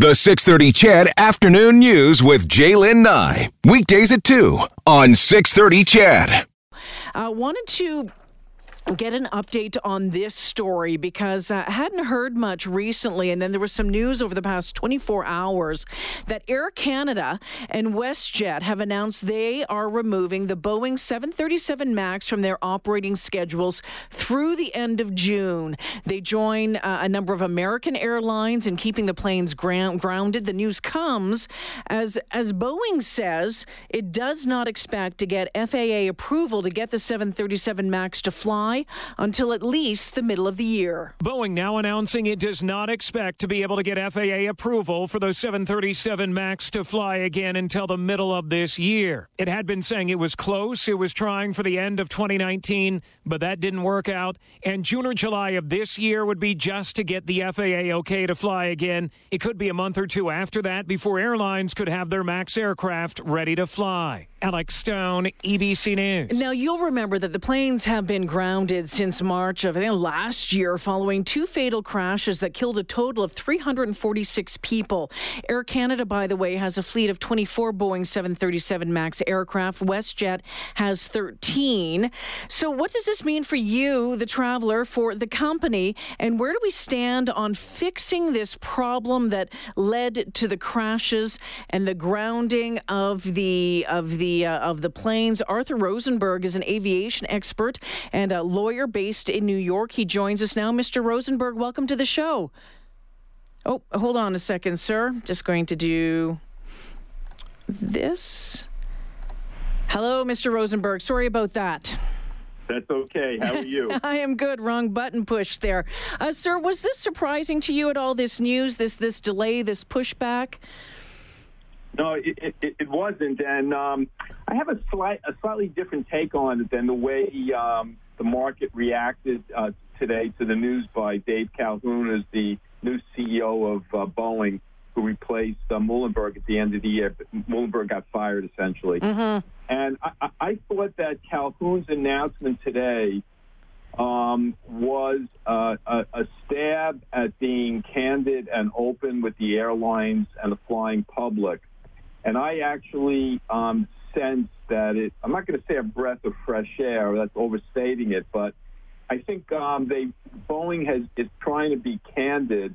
The 630 CHED Afternoon News with Jaylen Nye. Weekdays at 2 on 630 CHED. I uh, wanted to get an update on this story because I uh, hadn't heard much recently. And then there was some news over the past 24 hours that Air Canada and WestJet have announced they are removing the Boeing 737 MAX from their operating schedules through the end of June. They join uh, a number of American airlines in keeping the planes ground- grounded. The news comes as, as Boeing says it does not expect to get FAA approval to get the 737 MAX to fly until at least the middle of the year. Boeing now announcing it does not expect to be able to get FAA approval for those 737 MAX to fly again until the middle of this year. It had been saying it was close, it was trying for the end of 2019, but that didn't work out. And June or July of this year would be just to get the FAA okay to fly again. It could be a month or two after that before airlines could have their MAX aircraft ready to fly. Alex Stone, ABC News. Now, you'll remember that the planes have been grounded since March of last year following two fatal crashes that killed a total of 346 people. Air Canada, by the way, has a fleet of 24 Boeing 737 MAX aircraft. WestJet has 13. So, what does this mean for you, the traveler, for the company, and where do we stand on fixing this problem that led to the crashes and the grounding of the of the uh, of the planes. Arthur Rosenberg is an aviation expert and a lawyer based in New York. He joins us now. Mr. Rosenberg, welcome to the show. Oh, hold on a second, sir. Just going to do this. Hello, Mr. Rosenberg. Sorry about that. That's okay. How are you? I am good. Wrong button push there, uh, sir. Was this surprising to you at all? This news, this this delay, this pushback. No, it, it, it wasn't, and um, I have a slight, a slightly different take on it than the way um, the market reacted uh, today to the news by Dave Calhoun as the new CEO of uh, Boeing, who replaced uh, Muilenburg at the end of the year. Muilenburg got fired essentially, mm-hmm. and I, I thought that Calhoun's announcement today um, was uh, a, a, stab at being candid and open with the airlines and the flying public and I actually um, sense that it. I'm not going to say a breath of fresh air. That's overstating it, but I think um, they Boeing has is trying to be candid,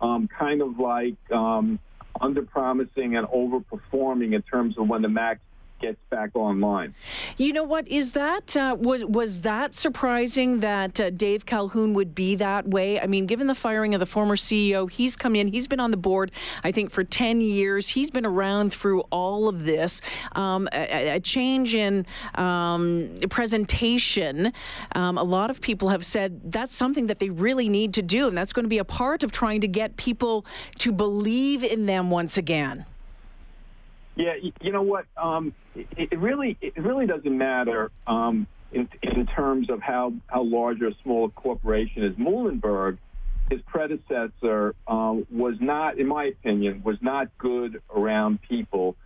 um, kind of like um, under promising and overperforming in terms of when the Max gets back online. You know what is that uh, was was that surprising that uh, Dave Calhoun would be that way? I mean, given the firing of the former CEO, he's come in, he's been on the board, I think, for ten years. He's been around through all of this. Um, a, a, change in um, presentation. Um, a lot of people have said that's something that they really need to do, and that's going to be a part of trying to get people to believe in them once again. Yeah, you know what? Um, it, it, really it really doesn't matter um, in, in terms of how, how large or small a corporation is. Muilenburg, his predecessor, uh, was not, in my opinion, was not good around people.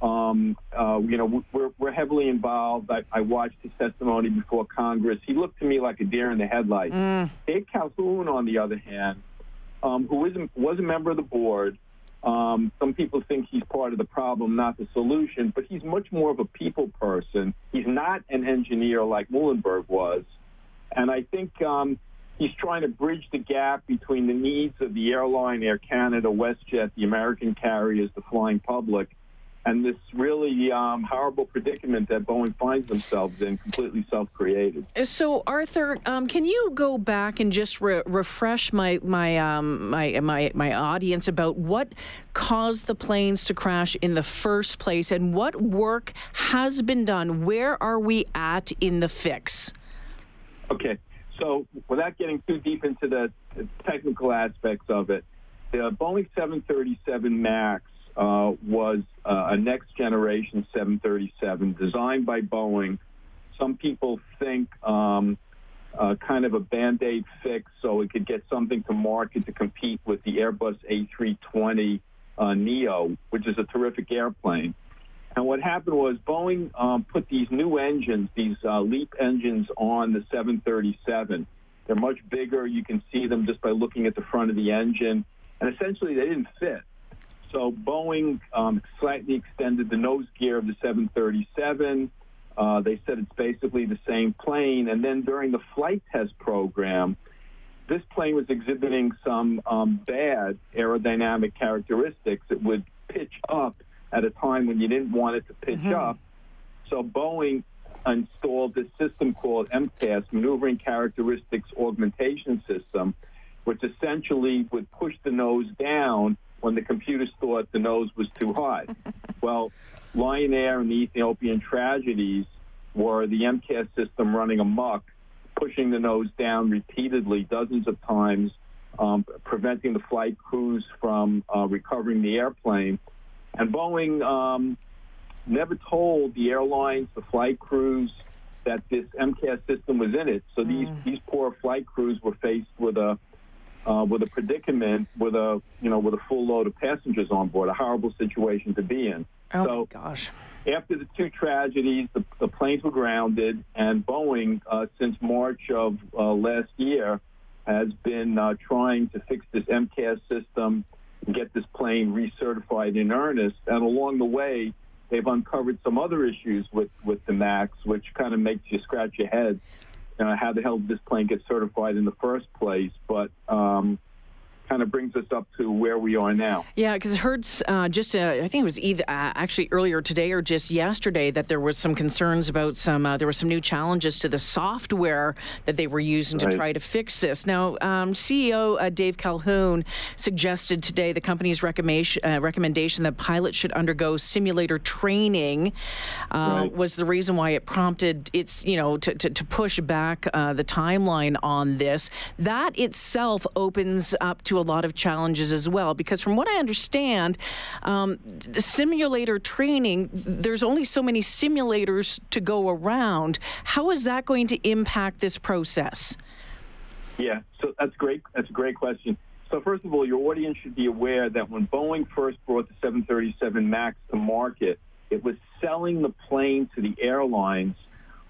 Um, uh, you know, we're, we're heavily involved. I, I, watched his testimony before Congress. He looked to me like a deer in the headlights. Mm. Dave Calhoun, on the other hand, um, who is, was a member of the board, um, some people think he's part of the problem, not the solution, but he's much more of a people person. He's not an engineer like Muilenburg was. And I think um, he's trying to bridge the gap between the needs of the airline, Air Canada, WestJet, the American carriers, the flying public, and this really um, horrible predicament that Boeing finds themselves in, completely self-created. So, Arthur, um, can you go back and just re- refresh my my, um, my my my audience about what caused the planes to crash in the first place, and what work has been done? Where are we at in the fix? Okay, so without getting too deep into the technical aspects of it, the Boeing 737 Max uh, was uh, a next generation 737 designed by Boeing. Some people think um, uh, kind of a band aid fix so it could get something to market to compete with the Airbus A320 uh, Neo, which is a terrific airplane. And what happened was Boeing um, put these new engines, these uh, LEAP engines, on the 737. They're much bigger. You can see them just by looking at the front of the engine. And essentially, they didn't fit So Boeing um, slightly extended the nose gear of the 737. Uh, they said it's basically the same plane. And then during the flight test program, this plane was exhibiting some um, bad aerodynamic characteristics. It would pitch up at a time when you didn't want it to pitch mm-hmm. up. So Boeing installed this system called MCAS, Maneuvering Characteristics Augmentation System, which essentially would push the nose down when the computers thought the nose was too high. well, Lion Air and the Ethiopian tragedies were the MCAS system running amok, pushing the nose down repeatedly, dozens of times, um, preventing the flight crews from uh, recovering the airplane. And Boeing um, never told the airlines, the flight crews, that this MCAS system was in it. So these mm. these poor flight crews were faced with a uh, with a predicament with a you know with a full load of passengers on board, a horrible situation to be in. Oh so, gosh! After the two tragedies, the, the planes were grounded, and Boeing, uh, since March of uh, last year, has been uh, trying to fix this MCAS system and get this plane recertified in earnest. And along the way, they've uncovered some other issues with, with the MAX, which kind of makes you scratch your head. Uh, how the hell did this plane get certified in the first place? But um, kind of brings us up to where we are now. Yeah, because it hurts. Uh, just uh, I think it was either uh, actually earlier today or just yesterday that there was some concerns about some uh, there were some new challenges to the software that they were using right. to try to fix this. Now, um, CEO uh, Dave Calhoun suggested today the company's recommendation uh, recommendation that pilots should undergo simulator training right. was the reason why it prompted its you know to, to, to push back the timeline on this. That itself opens up to a lot of challenges as well. Because from what I understand, um, simulator training, there's only so many simulators to go around. How is that going to impact this process? Yeah, so that's great. That's a great question. So first of all, your audience should be aware that when Boeing first brought the 737 MAX to market, it was selling the plane to the airlines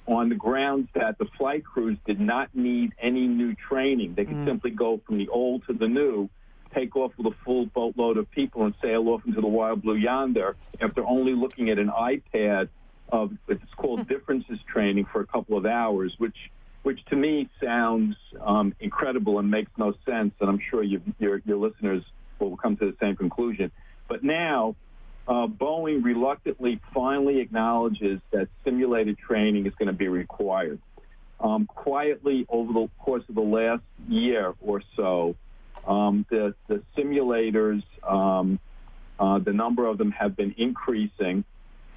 on the grounds that the flight crews did not need any new training. They could mm. simply go from the old to the new, take off with a full boatload of people and sail off into the wild blue yonder after only looking at an iPad of it's called differences training for a couple of hours, which which to me sounds um, incredible and makes no sense. And I'm sure you, your your listeners will come to the same conclusion. But now uh, Boeing reluctantly finally acknowledges that simulated training is going to be required. Um, quietly, over the course of the last year or so, um, the, the, simulators, um, uh, the number of them have been increasing.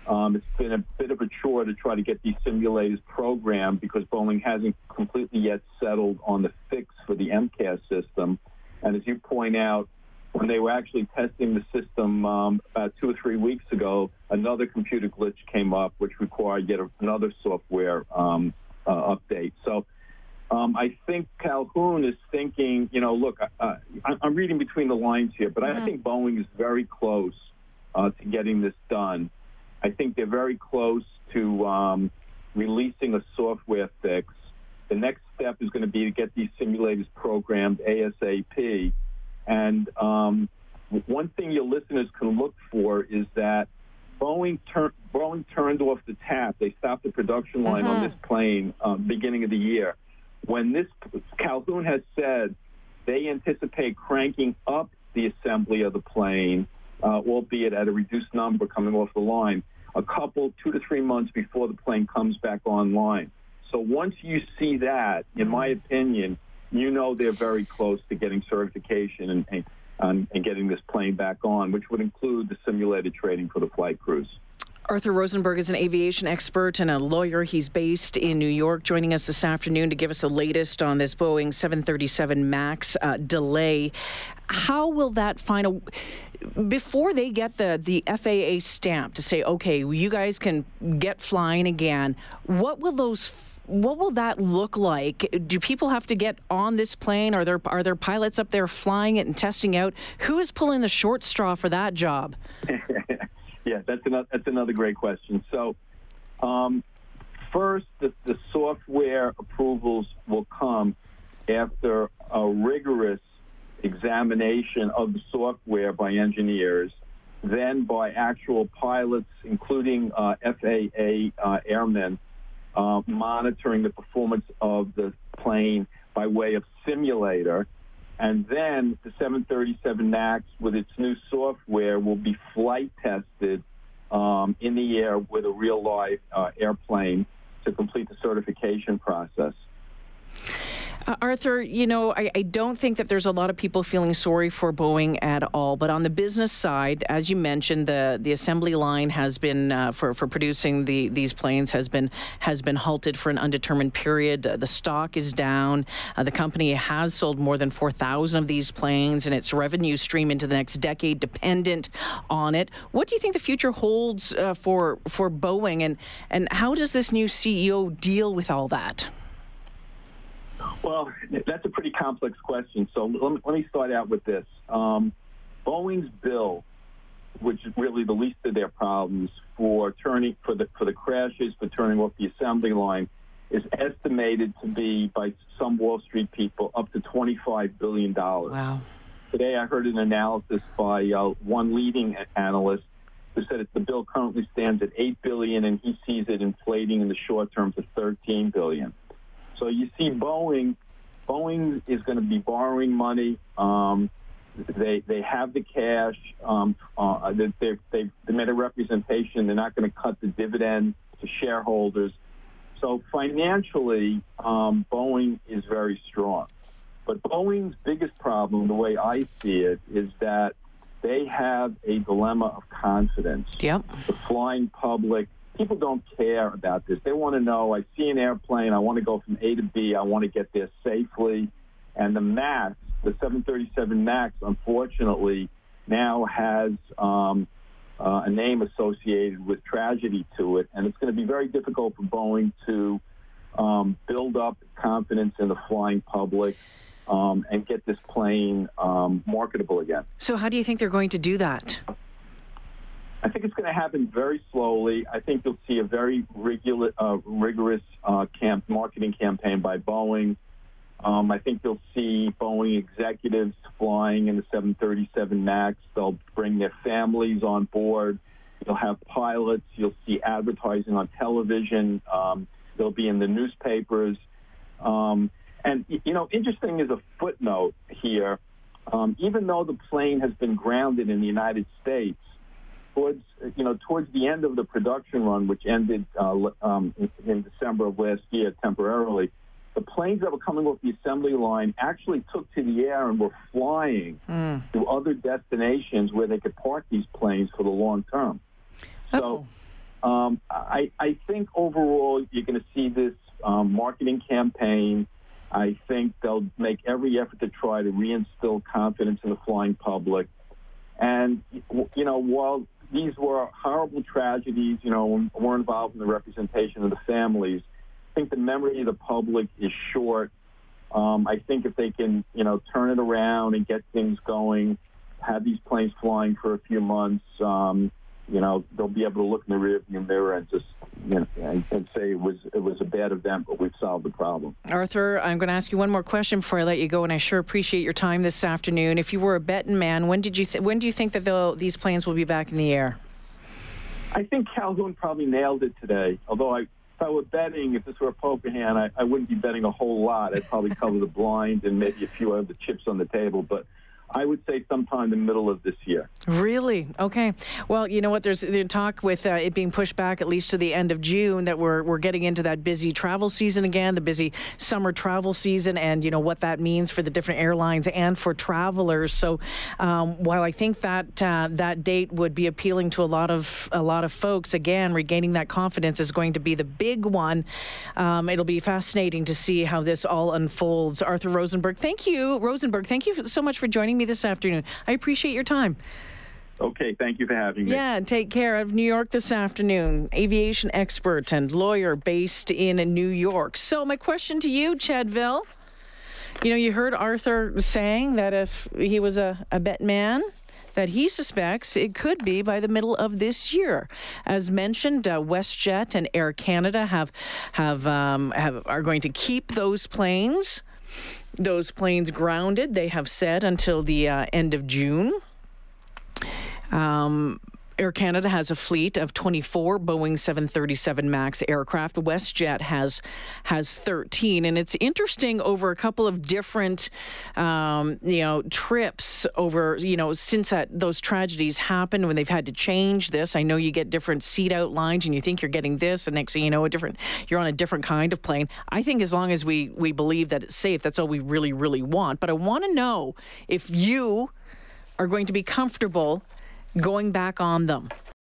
Um, it's been a bit of a chore to try to get these simulators programmed because Boeing hasn't completely yet settled on the fix for the MCAS system. And as you point out, when they were actually testing the system um, about two or three weeks ago, another computer glitch came up, which required yet another software um, uh, update. So um, I think Calhoun is thinking, you know, look, uh, I'm reading between the lines here, but mm-hmm. I, I, think Boeing is very close uh, to getting this done. I think they're very close to um, releasing a software fix. The next step is going to be to get these simulators programmed ASAP. And um, one thing your listeners can look for is that Boeing, tur- Boeing turned off the tap. They stopped the production line on uh-huh. this plane um, beginning of the year. When this Calhoun has said they anticipate cranking up the assembly of the plane, uh, albeit at a reduced number coming off the line, a couple, two to three months before the plane comes back online. So once you see that, in my opinion, you know they're very close to getting certification and, and, um, and getting this plane back on, which would include the simulated training for the flight crews. Arthur Rosenberg is an aviation expert and a lawyer. He's based in New York, joining us this afternoon to give us the latest on this Boeing 737 MAX uh, delay. How will that final before they get the the FAA stamp to say, okay, you guys can get flying again? What will those what will that look like? Do people have to get on this plane? Are there are there pilots up there flying it and testing out? Who is pulling the short straw for that job? yeah, that's another that's another great question. So, um, first, the, the software approvals will come after a rigorous examination of the software by engineers then by actual pilots, including uh, FAA uh, airmen, uh, monitoring the performance of the plane by way of simulator. And then the 737 MAX, with its new software, will be flight tested um, in the air with a real live uh, airplane to complete the certification process. Uh, Arthur, you know, I, I, don't think that there's a lot of people feeling sorry for Boeing at all. But on the business side, as you mentioned, the the assembly line has been uh, for for producing the these planes has been has been halted for an undetermined period. Uh, the stock is down. Uh, the company has sold more than four thousand of these planes, and its revenue stream into the next decade dependent on it. What do you think the future holds uh, for for Boeing, and and how does this new CEO deal with all that? Well, that's a pretty complex question. So let me, let me start out with this. Um, Boeing's bill, which is really the least of their problems for turning for the for the crashes, for turning off the assembly line, is estimated to be by some Wall Street people up to twenty five billion dollars. Wow. Today, I heard an analysis by uh, one leading analyst who said the bill currently stands at eight billion, and he sees it inflating in the short term to thirteen billion. So you see Boeing, Boeing is going to be borrowing money. Um, they they have the cash. Um, uh, they, they, they made a representation. They're not going to cut the dividend to shareholders. So financially, um, Boeing is very strong. But Boeing's biggest problem, the way I see it, is that they have a dilemma of confidence. Yep. The flying public people don't care about this. They want to know I see an airplane, I want to go from A to B, I want to get there safely. And the MAX, the 737 MAX, unfortunately, now has um, uh, a name associated with tragedy to it. And it's going to be very difficult for Boeing to um, build up confidence in the flying public. Um, and get this plane um, marketable again. So, how do you think they're going to do that? I think it's going to happen very slowly. I think you'll see a very uh, rigorous uh, camp marketing campaign by Boeing. Um, I think you'll see Boeing executives flying in the 737 MAX. They'll bring their families on board. You'll have pilots. You'll see advertising on television. Um, they'll be in the newspapers. Um, and, you know, interesting is a footnote here. Um, even though the plane has been grounded in the United States, towards you know towards the end of the production run, which ended uh, um, in, December of last year temporarily, the planes that were coming off the assembly line actually took to the air and were flying mm. to other destinations where they could park these planes for the long term. So oh. um, I, I think overall you're going to see this um, marketing campaign. I think they'll make every effort to try to reinstill confidence in the flying public. And, you know, while these were horrible tragedies. You know, we're involved in the representation of the families. I think the memory of the public is short. Um, I think if they can, you know, turn it around and get things going, have these planes flying for a few months, um, you know, they'll be able to look in the rearview mirror and just you know, and, and, say it was it was a bad event, but we've solved the problem. Arthur, I'm going to ask you one more question before I let you go, and I sure appreciate your time this afternoon. If you were a betting man, when did you th- when do you think that these planes will be back in the air? I think Calhoun probably nailed it today. Although I, if I were betting, if this were a poker hand, I, I wouldn't be betting a whole lot. I'd probably cover the blind and maybe a few other chips on the table, but. I would say sometime in the middle of this year. Really? Okay. Well, you know what? There's the talk with uh, it being pushed back at least to the end of June that we're we're getting into that busy travel season again, the busy summer travel season, and you know what that means for the different airlines and for travelers. So, um, while I think that uh, that date would be appealing to a lot of a lot of folks, again, regaining that confidence is going to be the big one. Um, it'll be fascinating to see how this all unfolds. Arthur Rosenberg, thank you, Rosenberg. Thank you so much for joining me this afternoon. I appreciate your time. Okay, thank you for having me. Yeah, take care of New York this afternoon. Aviation expert and lawyer based in New York. So, my question to you, Chadville. You know, you heard Arthur saying that if he was a, a bet man, that he suspects it could be by the middle of this year. As mentioned, uh, WestJet and Air Canada have have, um, have are going to keep those planes those planes grounded, they have said, until the uh, end of June. Um, Air Canada has a fleet of 24 Boeing 737 MAX aircraft. WestJet has has 13, and it's interesting over a couple of different, um, you know, trips over, you know, since that those tragedies happened when they've had to change this. I know you get different seat outlines, and you think you're getting this, and next thing you know, a different you're on a different kind of plane. I think as long as we we believe that it's safe, that's all we really really want. But I want to know if you are going to be comfortable going back on them.